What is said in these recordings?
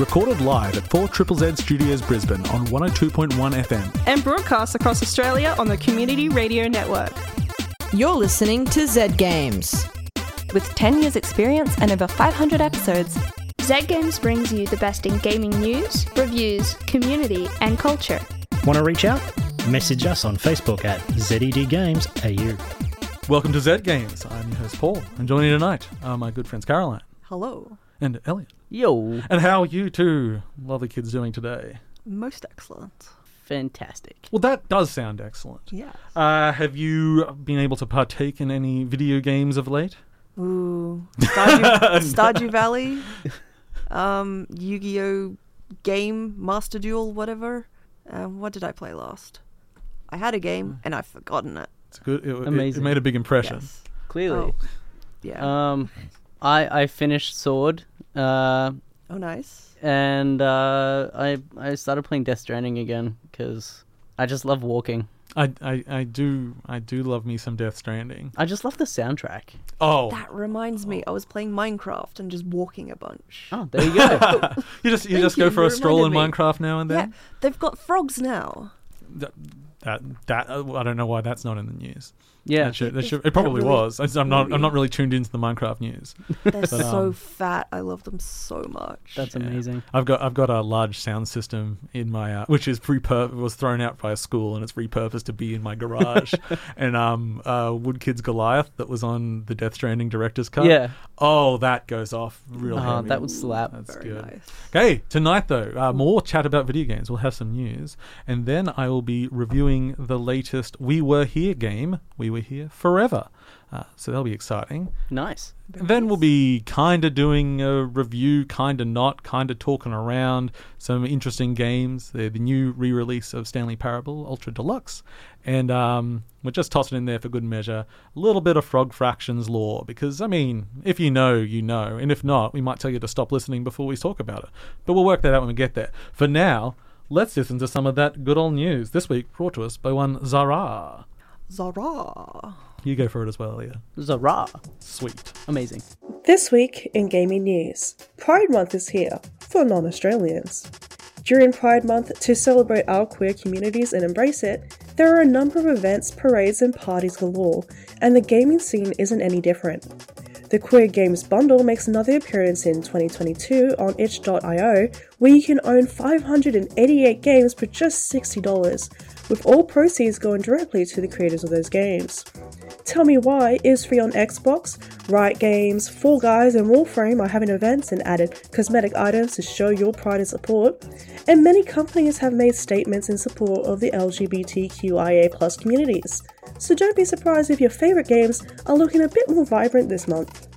recorded live at 4 Triple Z Studios Brisbane on 102.1 FM. and broadcast across Australia on the Community Radio Network. You're listening to Z Games. With 10 years' experience and over 500 episodes, Z Games brings you the best in gaming news, reviews, community, and culture. Want to reach out? Message us on Facebook at ZED Games AU. Welcome to Z Games. I'm your host Paul, and joining me tonight are my good friends Caroline Hello. and Elliot. Yo, And how are you two lovely kids doing today? Most excellent. fantastic. Well, that does sound excellent. Yeah. Uh, have you been able to partake in any video games of late? Ooh. Stardew, Stardew Valley. Um, Yu-Gi-Oh! Game, Master Duel, whatever. Um, what did I play last? I had a game and I've forgotten it. It's good. It, it- It, made a big impression. Yes. Clearly, Oh, yeah. um, I I finished Sword, uh, oh, nice. and uh, I I started playing Death Stranding again because I just love walking. I, I, I do I do love me some Death Stranding. I just love the soundtrack. Oh, That reminds me, I was playing Minecraft and just walking a bunch. Oh, there you go. you just you Thank just you, go for you a stroll in me. Minecraft now and then. Yeah, they've got frogs now. That that, that uh, I don't know why that's not in the news. Yeah, That should, that It- should, it it probably probably was. I just- I'm not I'm not really tuned into the Minecraft news. They're so um, fat. I love them so much. that's Yeah. amazing. I've got I've got a large sound system in my uh, which is repur- was thrown out by a school and it's repurposed to be in my garage. and um uh Woodkid's Goliath that was on the Death Stranding director's cut. Yeah, Oh, that goes off real Oh, that would slap. That's Very good. nice. Okay, tonight though, uh, more chat about video games. We'll have some news, and then I will be reviewing the latest We Were Here game. We We were Here Forever. Uh, so that'll be exciting. nice. then we'll be kind of doing a review, kind of not, kind of talking around some interesting games. The, the new re-release of Stanley Parable Ultra Deluxe, and um, we're just tossing in there for good measure a little bit of Frog Fractions lore because I mean, if you know, you know, and if not, we might tell you to stop listening before we talk about it. But we'll work that out when we get there. For now. Let's listen to some of that good old news this week brought to us by one Zara. Zara. You go for it as well, Leah. Zara, Sweet. amazing. This week in gaming news, Pride Month is here for non Australians. During Pride Month, to celebrate our queer communities and embrace it, there are a number of events, parades, and parties galore, and the gaming scene isn't any different. The Queer Games Bundle makes another appearance in 2022 on itch.io, where you can own 588 games for just $60, with all proceeds going directly to the creators of those games. Tell Me Why is free on Xbox, Riot Games, Fall Guys, and Warframe are having events and added cosmetic items to show your pride and support, and many companies have made statements in support of the LGBTQIA communities. So don't be surprised if your favorite games are looking a bit more vibrant this month.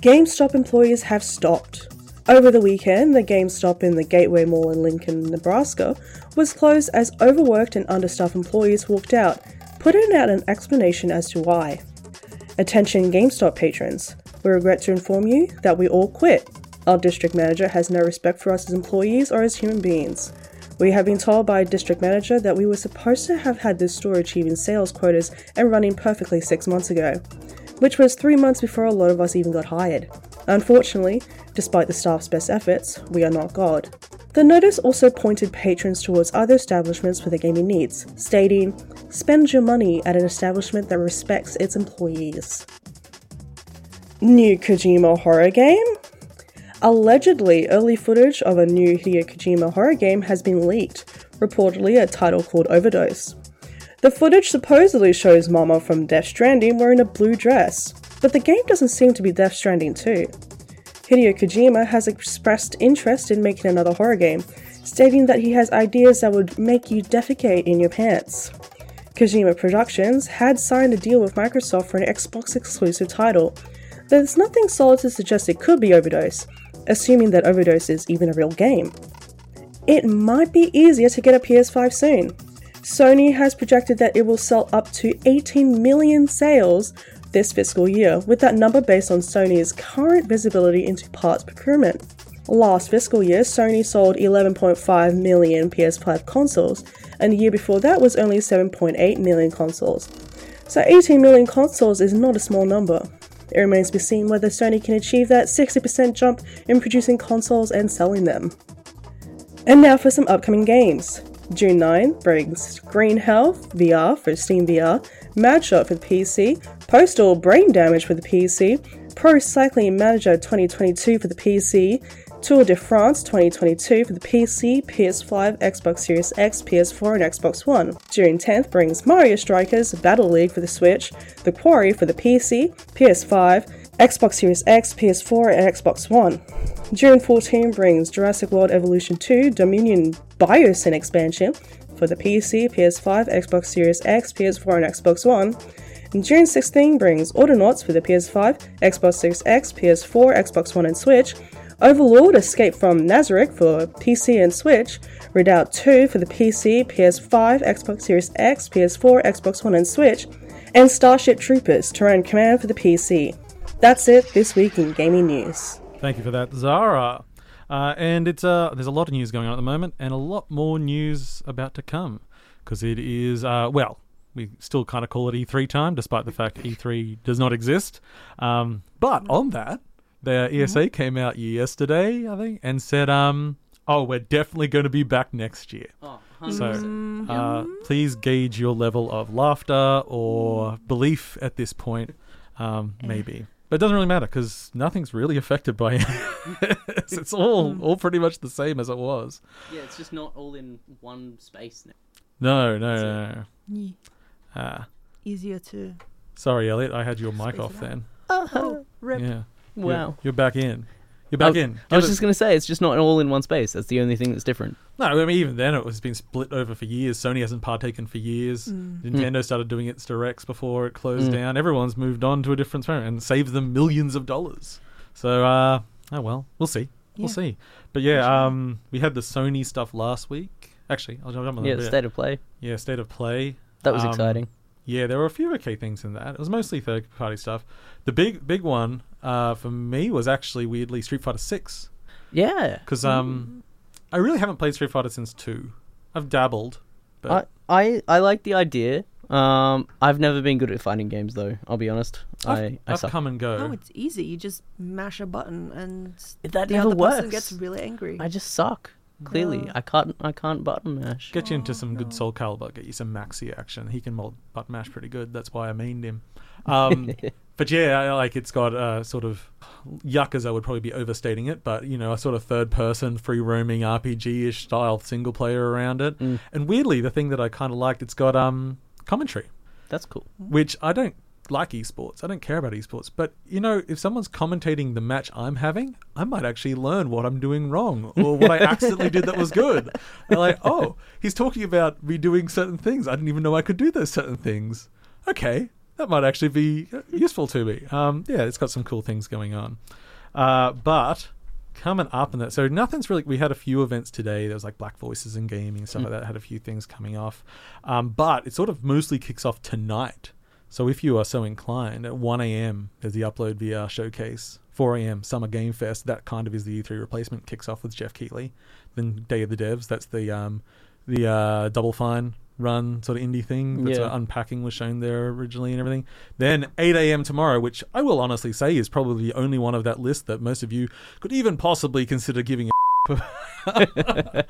GameStop employees have stopped. Over the weekend, the GameStop in the Gateway Mall in Lincoln, Nebraska, was closed as overworked and understaffed employees walked out, putting out an explanation as to why. Attention GameStop patrons, we regret to inform you that we all quit. Our district manager has no respect for us as employees or as human beings. We have been told by a district manager that we were supposed to have had this store achieving sales quotas and running perfectly six months ago, which was three months before a lot of us even got hired. Unfortunately, despite the staff's best efforts, we are not God. The notice also pointed patrons towards other establishments for their gaming needs, stating, Spend your money at an establishment that respects its employees. New Kojima horror game? Allegedly, early footage of a new Hideo Kojima horror game has been leaked, reportedly a title called Overdose. The footage supposedly shows Mama from Death Stranding wearing a blue dress, but the game doesn't seem to be Death Stranding too. Hideo Kojima has expressed interest in making another horror game, stating that he has ideas that would make you defecate in your pants. Kojima Productions had signed a deal with Microsoft for an Xbox exclusive title. There's nothing solid to suggest it could be Overdose, assuming that Overdose is even a real game. It might be easier to get a PS5 soon. Sony has projected that it will sell up to 18 million sales this fiscal year, with that number based on Sony's current visibility into parts procurement. Last fiscal year, Sony sold 11.5 million PS5 consoles, and the year before that was only 7.8 million consoles. So 18 million consoles is not a small number. It remains to be seen whether Sony can achieve that 60% jump in producing consoles and selling them. And now for some upcoming games. June 9 brings Green Hell VR for Steam VR, Madshot for the PC, Postal Brain Damage for the PC, Pro Cycling Manager 2022 for the PC, Tour de France 2022 for the PC, PS5, Xbox Series X, PS4, and Xbox One. June 10th brings Mario Strikers Battle League for the Switch, The Quarry for the PC, PS5, Xbox Series X, PS4, and Xbox One. June 14 brings Jurassic World Evolution 2 Dominion Biosyn expansion for the PC, PS5, Xbox Series X, PS4, and Xbox One. And June 16 brings Autonauts for the PS5, Xbox Series X, PS4, Xbox One, and Switch. Overlord Escape from Nazarick for PC and Switch, Redout 2 for the PC, PS5, Xbox Series X, PS4, Xbox One, and Switch, and Starship Troopers Terran Command for the PC. That's it this week in gaming news. Thank you for that, Zara. Uh, and it's uh, there's a lot of news going on at the moment, and a lot more news about to come, because it is uh, well, we still kind of call it E3 time, despite the fact E3 does not exist. Um, but on that, the ESA came out yesterday, I think, and said, um, "Oh, we're definitely going to be back next year." Oh, So, uh, please gauge your level of laughter or belief at this point. Um, maybe, but it doesn't really matter because nothing's really affected by it. it's all all pretty much the same as it was. Yeah, it's just not all in one space now. No, no, no. no. Yeah. Ah, Easier to. sorry, Elliot. I had your mic Space off then. Oh, rip. Yeah. You're- Wow. You're, back in. You're back I, in. I was it- just gonna say it's just not all in one space. That's the only thing that's different. No, I mean even then it was been split over for years. Sony hasn't partaken for years. Nintendo started doing its directs before it closed Mm. down. Everyone's moved on to a different phone and saved them millions of dollars. So uh oh well, we'll see. We'll Yeah. see. But yeah, um we had the Sony stuff last week. Actually, I'll jump on Yeah, that. state of play. yeah, state of play. That was Um, exciting. Yeah, there were a few okay things in that. It was mostly third party stuff. The big big one uh, for me was actually weirdly Street Fighter Six Yeah. because um, I really haven't played Street Fighter since two. I've dabbled, but I, I I like the idea. Um, I've never been good at fighting games though. I'll be honest. I've, I I I've suck. come and go. Oh, it's easy. You just mash a button and That the never other person works. gets really angry. I just suck. Clearly, No. I can't. I can't button mash. Get you into some good Soul Calibur, get you some Maxi action. He can mold button mash pretty good. That's why I mained him. Um, but yeah, I, like it's got a sort of Yakuza. I would probably be overstating it, but you know, a sort of third person, free roaming RPG ish style single player around it. Mm. And weirdly, the thing that I kind of liked, it's got um commentary, That's cool. which I don't like esports. I don't care about esports. But you know, if someone's commentating the match I'm having, I might actually learn what I'm doing wrong or what I accidentally did that was good. And like, oh, he's talking about me doing certain things. I didn't even know I could do those certain things. Okay, that might actually be useful to me. Um, yeah, it's got some cool things going on. Uh, but coming up in that, so nothing's really. We had a few events today. There was like Black Voices in gaming stuff like that. Had a few things coming off, um, but it sort of mostly kicks off tonight. So if you are so inclined, at 1 a.m. there's the Upload VR showcase. 4 a.m. Summer Game Fest. That kind of is the E3 replacement. Kicks off with Geoff Keighley. Then Day of the Devs. That's the um, the uh, Double Fine run sort of indie thing. That's Yeah. uh, unpacking was shown there originally and everything. Then 8 a.m. tomorrow, which I will honestly say is probably the only one of that list that most of you could even possibly consider giving a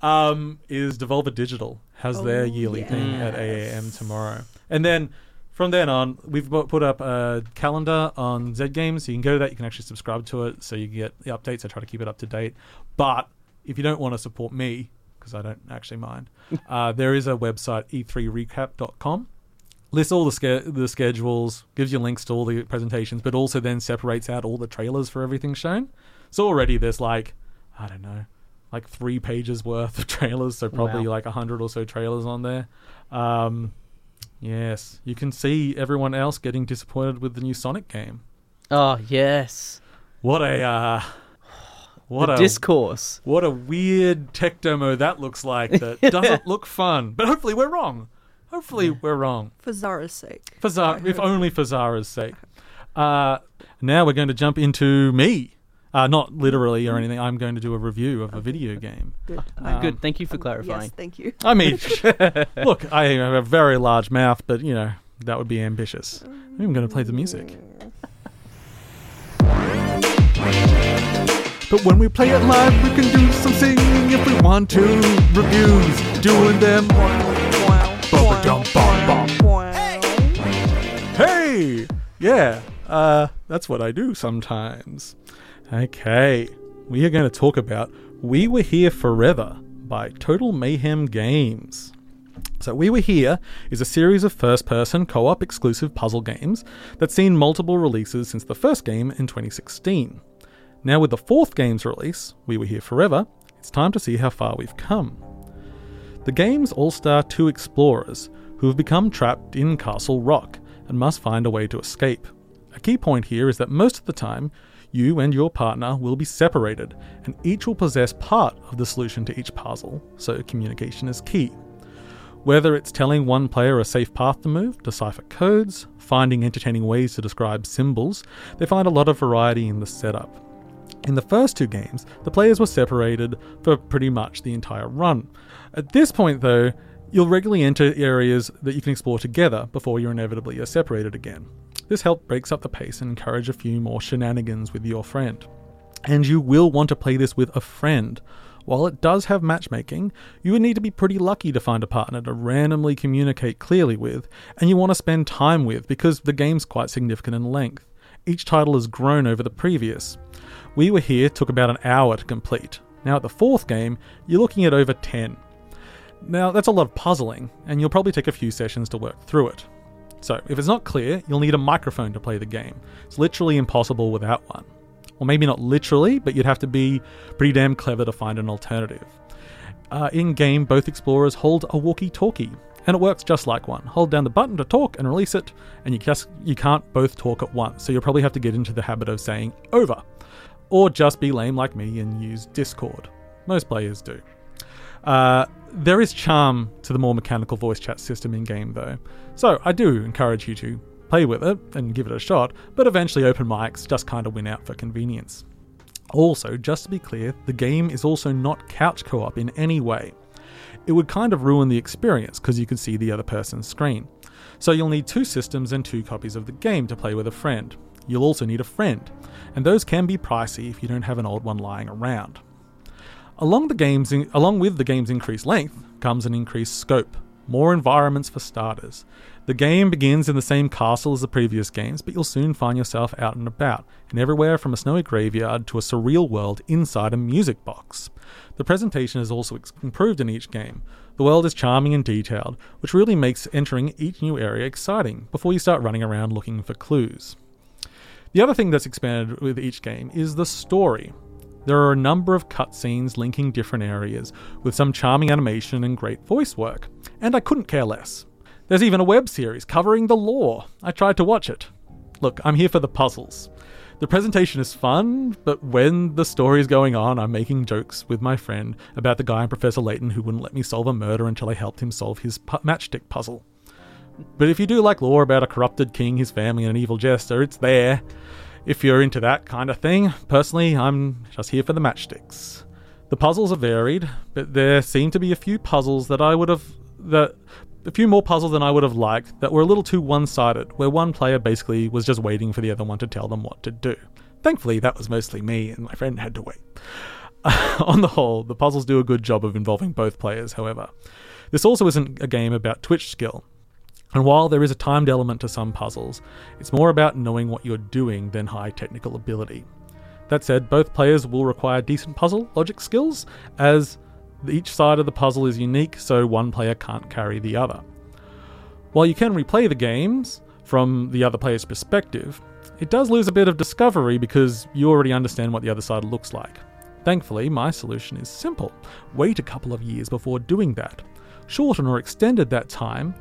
um, is Devolver Digital has their Oh, yearly thing at 8 a.m. tomorrow, and then from then on, we've put up a calendar on Z Games, so you can go to that. You can actually subscribe to it, so you can get the updates. I try to keep it up to date. But if you don't want to support me, because I don't actually mind, uh, there is a website E e3recap.com. Lists all the ske- the schedules, gives you links to all the presentations, but also then separates out all the trailers for everything shown. So already there's like, I don't know, like three pages worth of trailers, so probably Wow. like a hundred or so trailers on there. Um, yes, you can see everyone else getting disappointed with the new Sonic game. Oh yes. What a uh, what the a discourse. what a weird tech demo that looks like. That doesn't look fun, but hopefully we're wrong. Hopefully we're wrong. For Zara's sake. For Zara, if only for Zara's sake. Uh, now we're going to jump into me. Uh, not literally or anything. I'm going to do a review of a video game. Good. Um, Good. Thank you for clarifying. Yes, thank you. I mean, look, I have a very large mouth, but you know that would be ambitious. I'm going to play the music. But when we play it live, we can do some singing if we want to. Reviews, doing them. Hey! Yeah, uh, that's what I do sometimes. Okay, we are going to talk about We Were Here Forever by Total Mayhem Games. So, We Were Here is a series of first person co op exclusive puzzle games that's seen multiple releases since the first game in 2016. Now, with the fourth game's release, We Were Here Forever, it's time to see how far we've come. The games all star two explorers who have become trapped in Castle Rock and must find a way to escape. A key point here is that most of the time, you and your partner will be separated, and each will possess part of the solution to each puzzle, so communication is key. Whether it's telling one player a safe path to move, decipher codes, finding entertaining ways to describe symbols, they find a lot of variety in the setup. In the first two games, the players were separated for pretty much the entire run. At this point, though, you'll regularly enter areas that you can explore together before you're inevitably separated again. This help breaks up the pace and encourage a few more shenanigans with your friend. And you will want to play this with a friend. While it does have matchmaking, you would need to be pretty lucky to find a partner to randomly communicate clearly with, and you want to spend time with because the game's quite significant in length. Each title has grown over the previous. We Were Here took about an hour to complete. Now, at the fourth game, you're looking at over 10. Now, that's a lot of puzzling, and you'll probably take a few sessions to work through it. So, if it's not clear, you'll need a microphone to play the game. It's literally impossible without one. Or maybe not literally, but you'd have to be pretty damn clever to find an alternative. Uh, in game, both explorers hold a walkie talkie, and it works just like one. Hold down the button to talk and release it, and you just you can't both talk at once, so you'll probably have to get into the habit of saying over. Or just be lame like me and use Discord. Most players do. Uh, there is charm to the more mechanical voice chat system in game, though. So I do encourage you to play with it and give it a shot, but eventually open mics just kind of win out for convenience. Also, just to be clear, the game is also not couch co op in any way. It would kind of ruin the experience because you could see the other person's screen. So you'll need two systems and two copies of the game to play with a friend. You'll also need a friend, and those can be pricey if you don't have an old one lying around. Along, the game's in, along with the game's increased length comes an increased scope, more environments for starters. The game begins in the same castle as the previous games, but you'll soon find yourself out and about, and everywhere from a snowy graveyard to a surreal world inside a music box. The presentation is also improved in each game. The world is charming and detailed, which really makes entering each new area exciting before you start running around looking for clues. The other thing that's expanded with each game is the story. There are a number of cutscenes linking different areas, with some charming animation and great voice work, and I couldn't care less. There's even a web series covering the lore. I tried to watch it. Look, I'm here for the puzzles. The presentation is fun, but when the story is going on, I'm making jokes with my friend about the guy in Professor Layton who wouldn't let me solve a murder until I helped him solve his pu- matchstick puzzle. But if you do like lore about a corrupted king, his family, and an evil jester, it's there. If you're into that kind of thing, personally, I'm just here for the matchsticks. The puzzles are varied, but there seem to be a few puzzles that I would have that a few more puzzles than I would have liked that were a little too one-sided, where one player basically was just waiting for the other one to tell them what to do. Thankfully, that was mostly me, and my friend had to wait. On the whole, the puzzles do a good job of involving both players, however. This also isn't a game about twitch skill. And while there is a timed element to some puzzles, it's more about knowing what you're doing than high technical ability. That said, both players will require decent puzzle logic skills, as each side of the puzzle is unique, so one player can't carry the other. While you can replay the games from the other player's perspective, it does lose a bit of discovery because you already understand what the other side looks like. Thankfully, my solution is simple wait a couple of years before doing that. Shorten or extended that time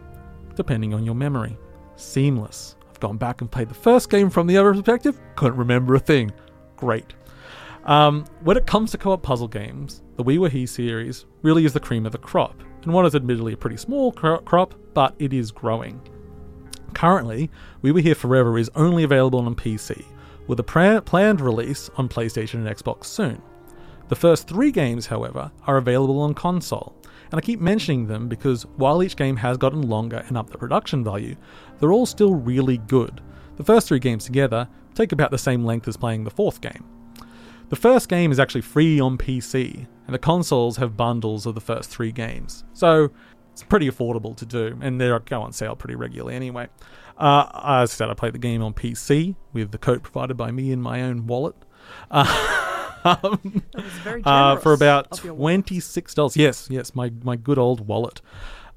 depending on your memory. Seamless. I've gone back and played the first game from the other perspective, couldn't remember a thing. Great. Um, when it comes to co op puzzle games, the We Were Here series really is the cream of the crop, and what is admittedly a pretty small cro- crop, but it is growing. Currently, We Were Here Forever is only available on PC, with a planned release on PlayStation and Xbox soon. The first three games, however, are available on console, and I keep mentioning them because while each game has gotten longer and up the production value, they're all still really good. The first three games together take about the same length as playing the fourth game. The first game is actually free on PC, and the consoles have bundles of the first three games. So it's pretty affordable to do, and they go on sale pretty regularly anyway. Uh, as I said, I played the game on PC with the code provided by me in my own wallet. Uh, That uh, for about of your wallet. twenty six dollars. Yes, yes, my my good old wallet.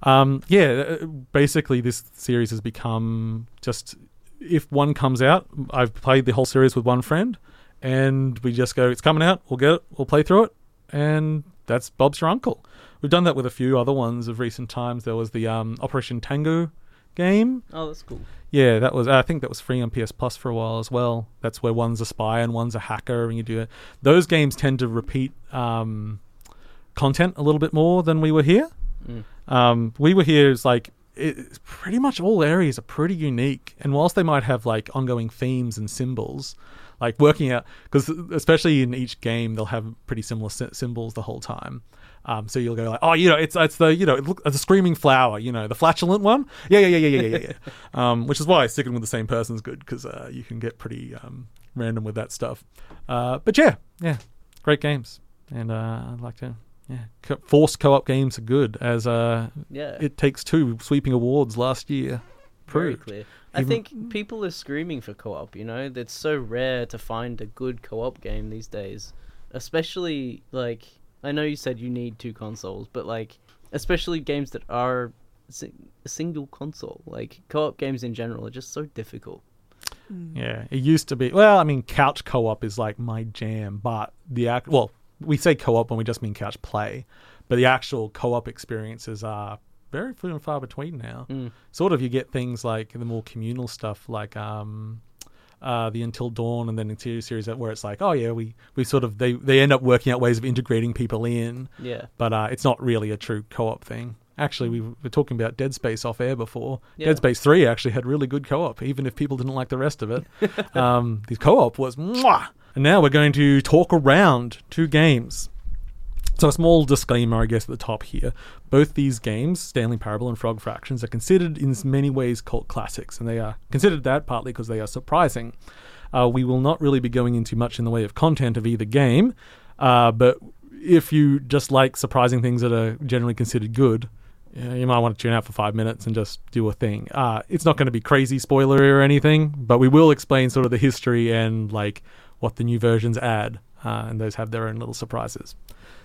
Um, yeah, uh, basically this series has become just if one comes out, I've played the whole series with one friend, and we just go, it's coming out, we'll get it, we'll play through it, and that's Bob's your uncle. We've done that with a few other ones of recent times. There was the um, Operation Tango game. Oh, that's cool. Yeah, that was. I think that was free on PS Plus for a while as well. That's where one's a spy and one's a hacker, and you do it. Those games tend to repeat um, content a little bit more than we were here. Mm. Um, we were here is like it's pretty much all areas are pretty unique, and whilst they might have like ongoing themes and symbols, like working out because especially in each game they'll have pretty similar symbols the whole time. Um, so you'll go like, oh, you know, it's it's the you know, look, the screaming flower, you know, the flatulent one. Yeah, yeah, yeah, yeah, yeah, yeah, yeah. um, which is why sticking with the same person is good because uh, you can get pretty um, random with that stuff. Uh, but yeah, yeah, great games, and uh, I'd like to. Yeah, co- forced co-op games are good, as uh, Yeah. it takes two sweeping awards last year. Very Proved. clear. I think people are screaming for co-op. You know, it's so rare to find a good co-op game these days. Especially like I know you said you need two consoles, but like especially games that are a single console. Like co-op games in general are just so difficult. Yeah, it used to be. Well, I mean, couch co-op is like my jam, but the act. Well, we say co-op when we just mean couch play, but the actual co-op experiences are very few and far between now. Mm. Sort of, you get things like the more communal stuff, like um, uh, the Until Dawn, and then Interior series, where it's like, oh yeah, we we sort of they they end up working out ways of integrating people in, Yeah. but uh, it's not really a true co-op thing. Actually, we were talking about Dead Space off air before. Yeah. Dead Space Three actually had really good co-op, even if people didn't like the rest of it. um, the co-op was mwah! And now we're going to talk around two games. So a small disclaimer, I guess, at the top here. Both these games, Stanley Parable and Frog Fractions, are considered in many ways cult classics, and they are considered that partly because they are surprising. Uh, we will not really be going into much in the way of content of either game, uh, but if you just like surprising things that are generally considered good, you might want to tune out for five minutes and just do a thing. Uh, it's not going to be crazy spoilery or anything, but we will explain sort of the history and like what the new versions add, uh, and those have their own little surprises.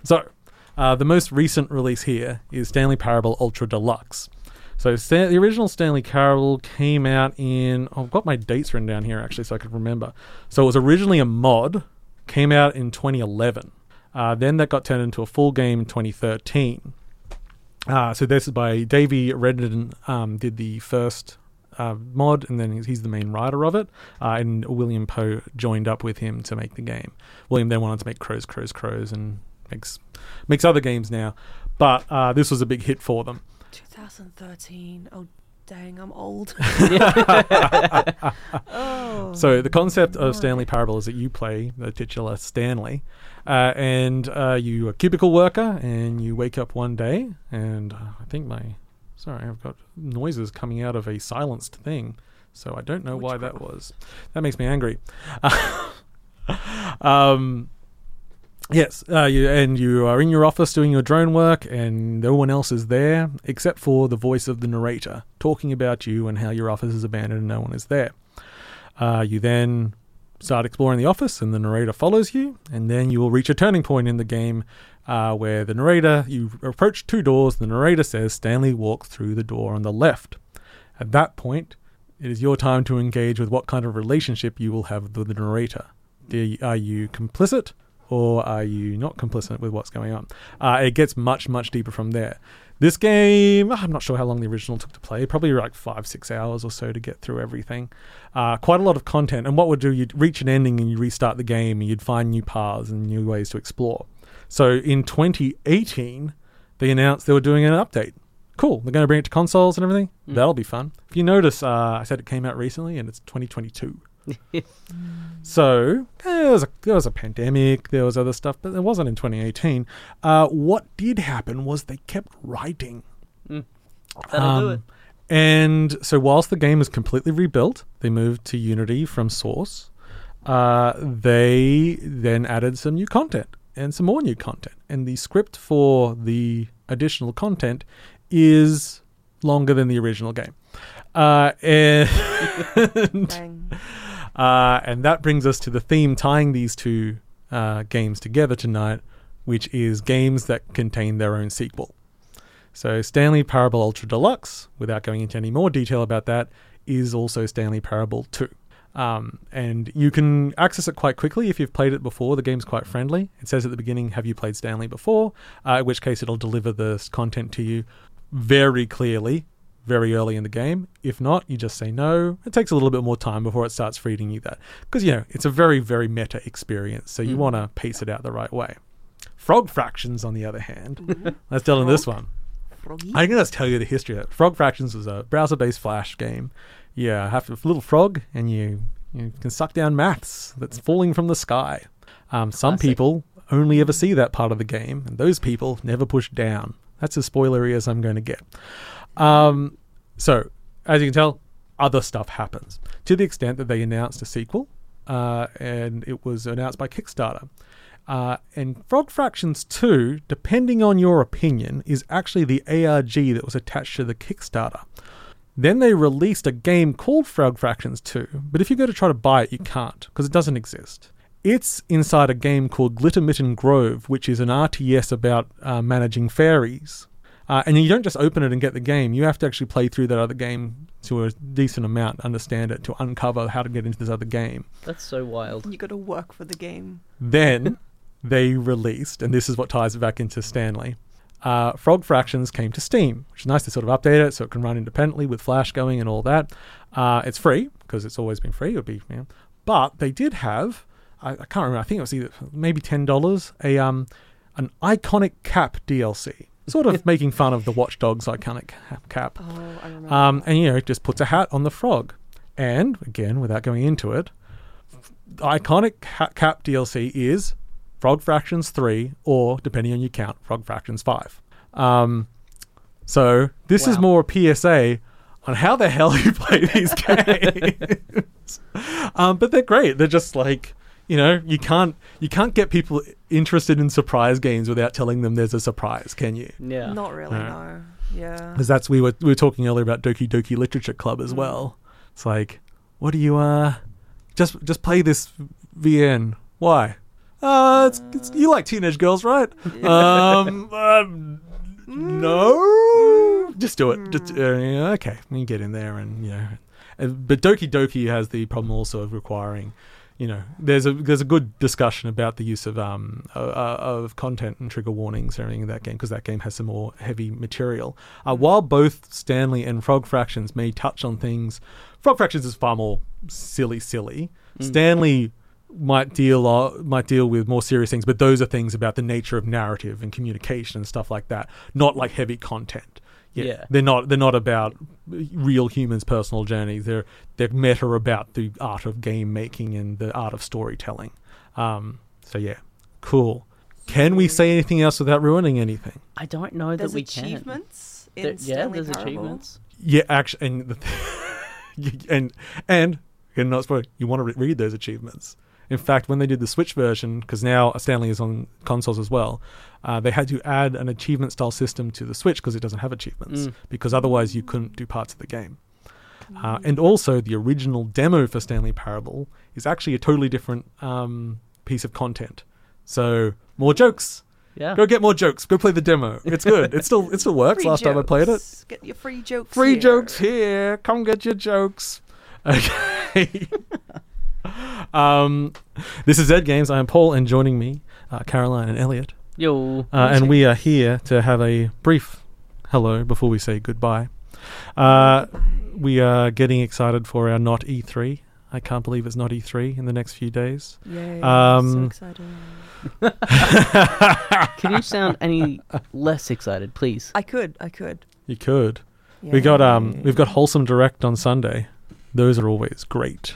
So, uh, the most recent release here is Stanley Parable Ultra Deluxe. So, Stan- the original Stanley Parable came out in. oh, I've got my dates written down here actually, so I can remember. So, it was originally a mod, came out in 2011. Uh, then that got turned into a full game in 2013. Uh, so this is by Davey Wreden. Um, did the first uh, mod, and then he's, he's the main writer of it. Uh, and William Pugh joined up with him to make the game. William then wanted to make Crows, Crows, Crows, and makes makes other games now. But uh, this was a big hit for them. 2013. Oh, dang, I'm old. oh. So the concept of Stanley Parable is that you play the titular Stanley, uh, and uh, you are a cubicle worker, and you wake up one day, and uh, I think my sorry, I've got noises coming out of a silenced thing, so I don't know why that was. That makes me angry. um, Yes, uh, you, and you are in your office doing your drone work, and no one else is there except for the voice of the narrator talking about you and how your office is abandoned and no one is there. Uh, you then start exploring the office, and the narrator follows you, and then you will reach a turning point in the game uh, where the narrator you approach two doors. The narrator says, "Stanley, walk through the door on the left." At that point, it is your time to engage with what kind of relationship you will have with the narrator. Are you complicit? Or are you not complicit with what's going on? Uh, it gets much, much deeper from there. This game, I'm not sure how long the original took to play, probably like five, six hours or so to get through everything. Uh, quite a lot of content. And what would do, you'd reach an ending and you restart the game and you'd find new paths and new ways to explore. So in 2018, they announced they were doing an update. Cool, they're going to bring it to consoles and everything. That'll be fun. If you notice, uh, I said it came out recently and it's 2022. So eh, there was a there was a pandemic, there was other stuff, but it wasn't in 2018. Uh, what did happen was they kept writing. That'll do Um, it. And so, whilst the game was completely rebuilt, they moved to Unity from Source. uh, they then added some new content and some more new content. And the script for the additional content is longer than the original game. Uh, and, Dang. uh, and that brings us to the theme tying these two uh, games together tonight, which is games that contain their own sequel. So, Stanley Parable Ultra Deluxe, without going into any more detail about that, is also Stanley Parable 2. Um, and you can access it quite quickly if you've played it before. The game's quite friendly. It says at the beginning, Have you played Stanley before? Uh, in which case, it'll deliver the content to you very clearly, very early in the game. If not, you just say no. It takes a little bit more time before it starts feeding you that. Because, you know, it's a very, very meta experience. So you mm. want to pace it out the right way. Frog Fractions, on the other hand, mm-hmm. let's delve into this one. Froggy. I can just tell you the history of it. Frog Fractions was a browser-based Flash game. You have a little frog, and you you can suck down maths that's falling from the sky. Um, some Classic. people only ever mm. see that part of the game, and those people never push down. That's as spoilery as I'm going to get. Um, so, as you can tell, other stuff happens to the extent that they announced a sequel, uh, and it was announced by Kickstarter. Uh, and Frog Fractions 2, depending on your opinion, is actually the ARG that was attached to the Kickstarter. Then they released a game called Frog Fractions 2, but if you go to try to buy it, you can't, because it doesn't exist. It's inside a game called Glittermitten Grove, which is an RTS about uh, managing fairies. Uh, and you don't just open it and get the game, you have to actually play through that other game to a decent amount, understand it, to uncover how to get into this other game. That's so wild. You got to work for the game. Then they released, and this is what ties it back into Stanley. Uh, Frog Fractions came to Steam, which is nice to sort of update it so it can run independently with Flash going and all that. Uh, it's free because it's always been free. It would be, you know. but they did have, I, I can't remember. I think it was either maybe ten dollars a um an iconic cap DLC, sort of making fun of the Watch Dogs iconic cap. Oh, I remember. Um, and you know, it just puts a hat on the frog. And again, without going into it, the iconic cap DLC is Frog Fractions 3, or depending on your count, Frog Fractions 5. Um, so this is more a PSA on how the hell you play these games. um, but they're great. They're just like you know you can't you can't get people interested in surprise games without telling them there's a surprise, can you? Yeah. Not really, Alright. no. Yeah. because that's we were we were talking earlier about Doki Doki Literature Club as well. It's like, what do you uh, just just play this VN? Why? Uh, it's, it's you like teenage girls, right? um, um, no, just do it. Just uh, okay, we can get in there and you know, Uh, but Doki Doki has the problem also of requiring. You know, there's a there's a good discussion about the use of um uh, uh, of content and trigger warnings and everything in that game because that game has some more heavy material. Uh, while both Stanley and Frog Fractions may touch on things, Frog Fractions is far more silly, silly. Stanley might deal uh, might deal with more serious things, but those are things about the nature of narrative and communication and stuff like that, not like heavy content. Yeah, Yeah. they're not they're not about real humans' personal journeys. They're they're meta about the art of game making and the art of storytelling. Um, so yeah, cool. Can we say anything else without ruining anything? I don't know There's that we can. achievements in There- yeah, Stanley there's Parable. achievements. Yeah, actually, and the and and and not spoil. You want to re- read those achievements. In fact, when they did the Switch version, because now Stanley is on consoles as well, uh, they had to add an achievement style system to the Switch because it doesn't have achievements. Mm. Because otherwise, you couldn't do parts of the game. Uh, and also, the original demo for Stanley Parable is actually a totally different um, piece of content. So more jokes. Yeah. Go get more jokes. Go play the demo. It's good. It still it still works. Free Last time I played it. Get your free jokes. Free here. jokes here. Come get your jokes. Okay. um, this is Zed Games. I am Paul, and joining me, uh, Caroline and Elliot. Yo. Uh, and we are here to have a brief hello before we say goodbye. Uh, we are getting excited for our not E3. I can't believe it's not E3 in the next few days. Yay! Um, so exciting. Can you sound any less excited, please? I could. I could. You could. We got um we've got wholesome direct on Sunday. Those are always great.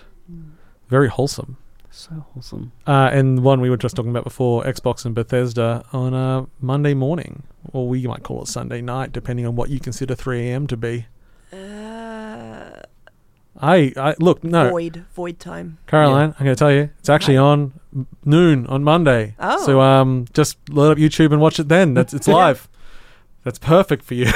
Very wholesome. So wholesome. Uh, and one we were just talking about before, Xbox and Bethesda on a Monday morning, or we might call it Sunday night, depending on what you consider 3 a.m. to be. Uh, I, I look no, Void, void time. Caroline. I'm going to tell you, it's actually on noon on Monday. Oh. So um, just load up YouTube and watch it then. That's it's live. That's perfect for you.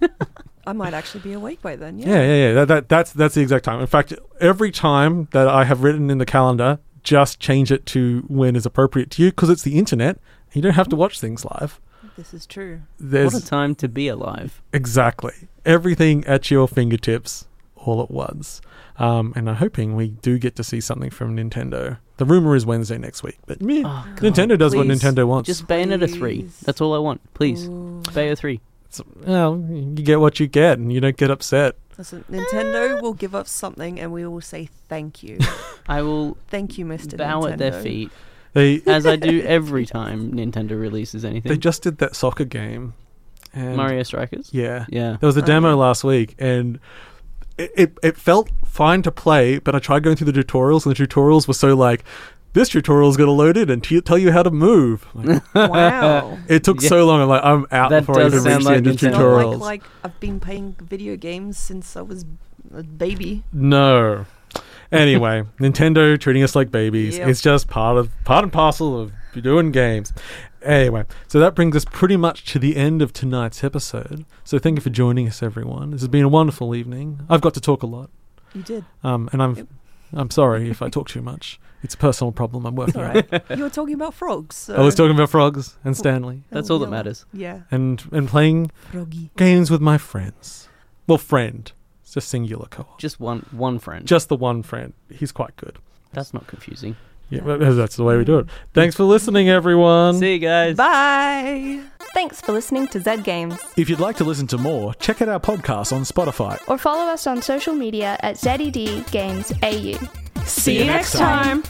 I might actually be awake by then. Yeah. Yeah, yeah, yeah. That, that that's that's the exact time. In fact, every time that I have written in the calendar, just change it to when is appropriate to you because it's the internet. You don't have to watch things live. This is true. There's What a time to be alive. exactly everything at your fingertips all at once. Um, and I'm hoping we do get to see something from Nintendo. The rumor is Wednesday next week, but meh, Oh, Nintendo does what. Nintendo wants. Just Bayonetta 3. That's all I want. Please. Ooh. Bayo 3. It's- well, you get what you get, and you don't get upset. Listen, Nintendo ah. will give us something, and we will say thank you. I will thank you, Mister. bow Nintendo. at their feet, They as I do every time Nintendo releases anything. they just did that soccer game, and Mario Strikers? yeah, Yeah. There was a Oh, demo yeah. last week, and it, it it felt fine to play, but I tried going through the tutorials, and the tutorials were so like, this tutorial is going to load it and t- tell you how to move. Like, Wow. it took Yeah. so long. I'm like, I'm out That before I even sound reach the end of Nintendo. Not tutorials. like like I've been playing video games since I was a baby. No. Anyway, Nintendo treating us like babies. Yep. It's just part of part and parcel of doing games. Anyway, so that brings us pretty much to the end of tonight's episode. So thank you for joining us, everyone. This has been a wonderful evening. I've got to talk a lot, You did. um, and I'm Yep. I'm sorry if I talk too much. It's a personal problem I'm working on. Alright. you were talking about frogs. So. I was talking about frogs and oh. Stanley, That's Oh, all that matters. Yeah. and and playing Froggy. games with my friends. Well, friend. It's just singular co-op. Just one one friend. Just the one friend. He's quite good. That's not confusing. Yeah, but that's the way we do it. Thanks for listening, everyone. See you guys. Bye. Thanks for listening to Zed Games. If you'd like to listen to more, check out our podcast on Spotify. Or follow us on social media at ZED Games AU. See you next time.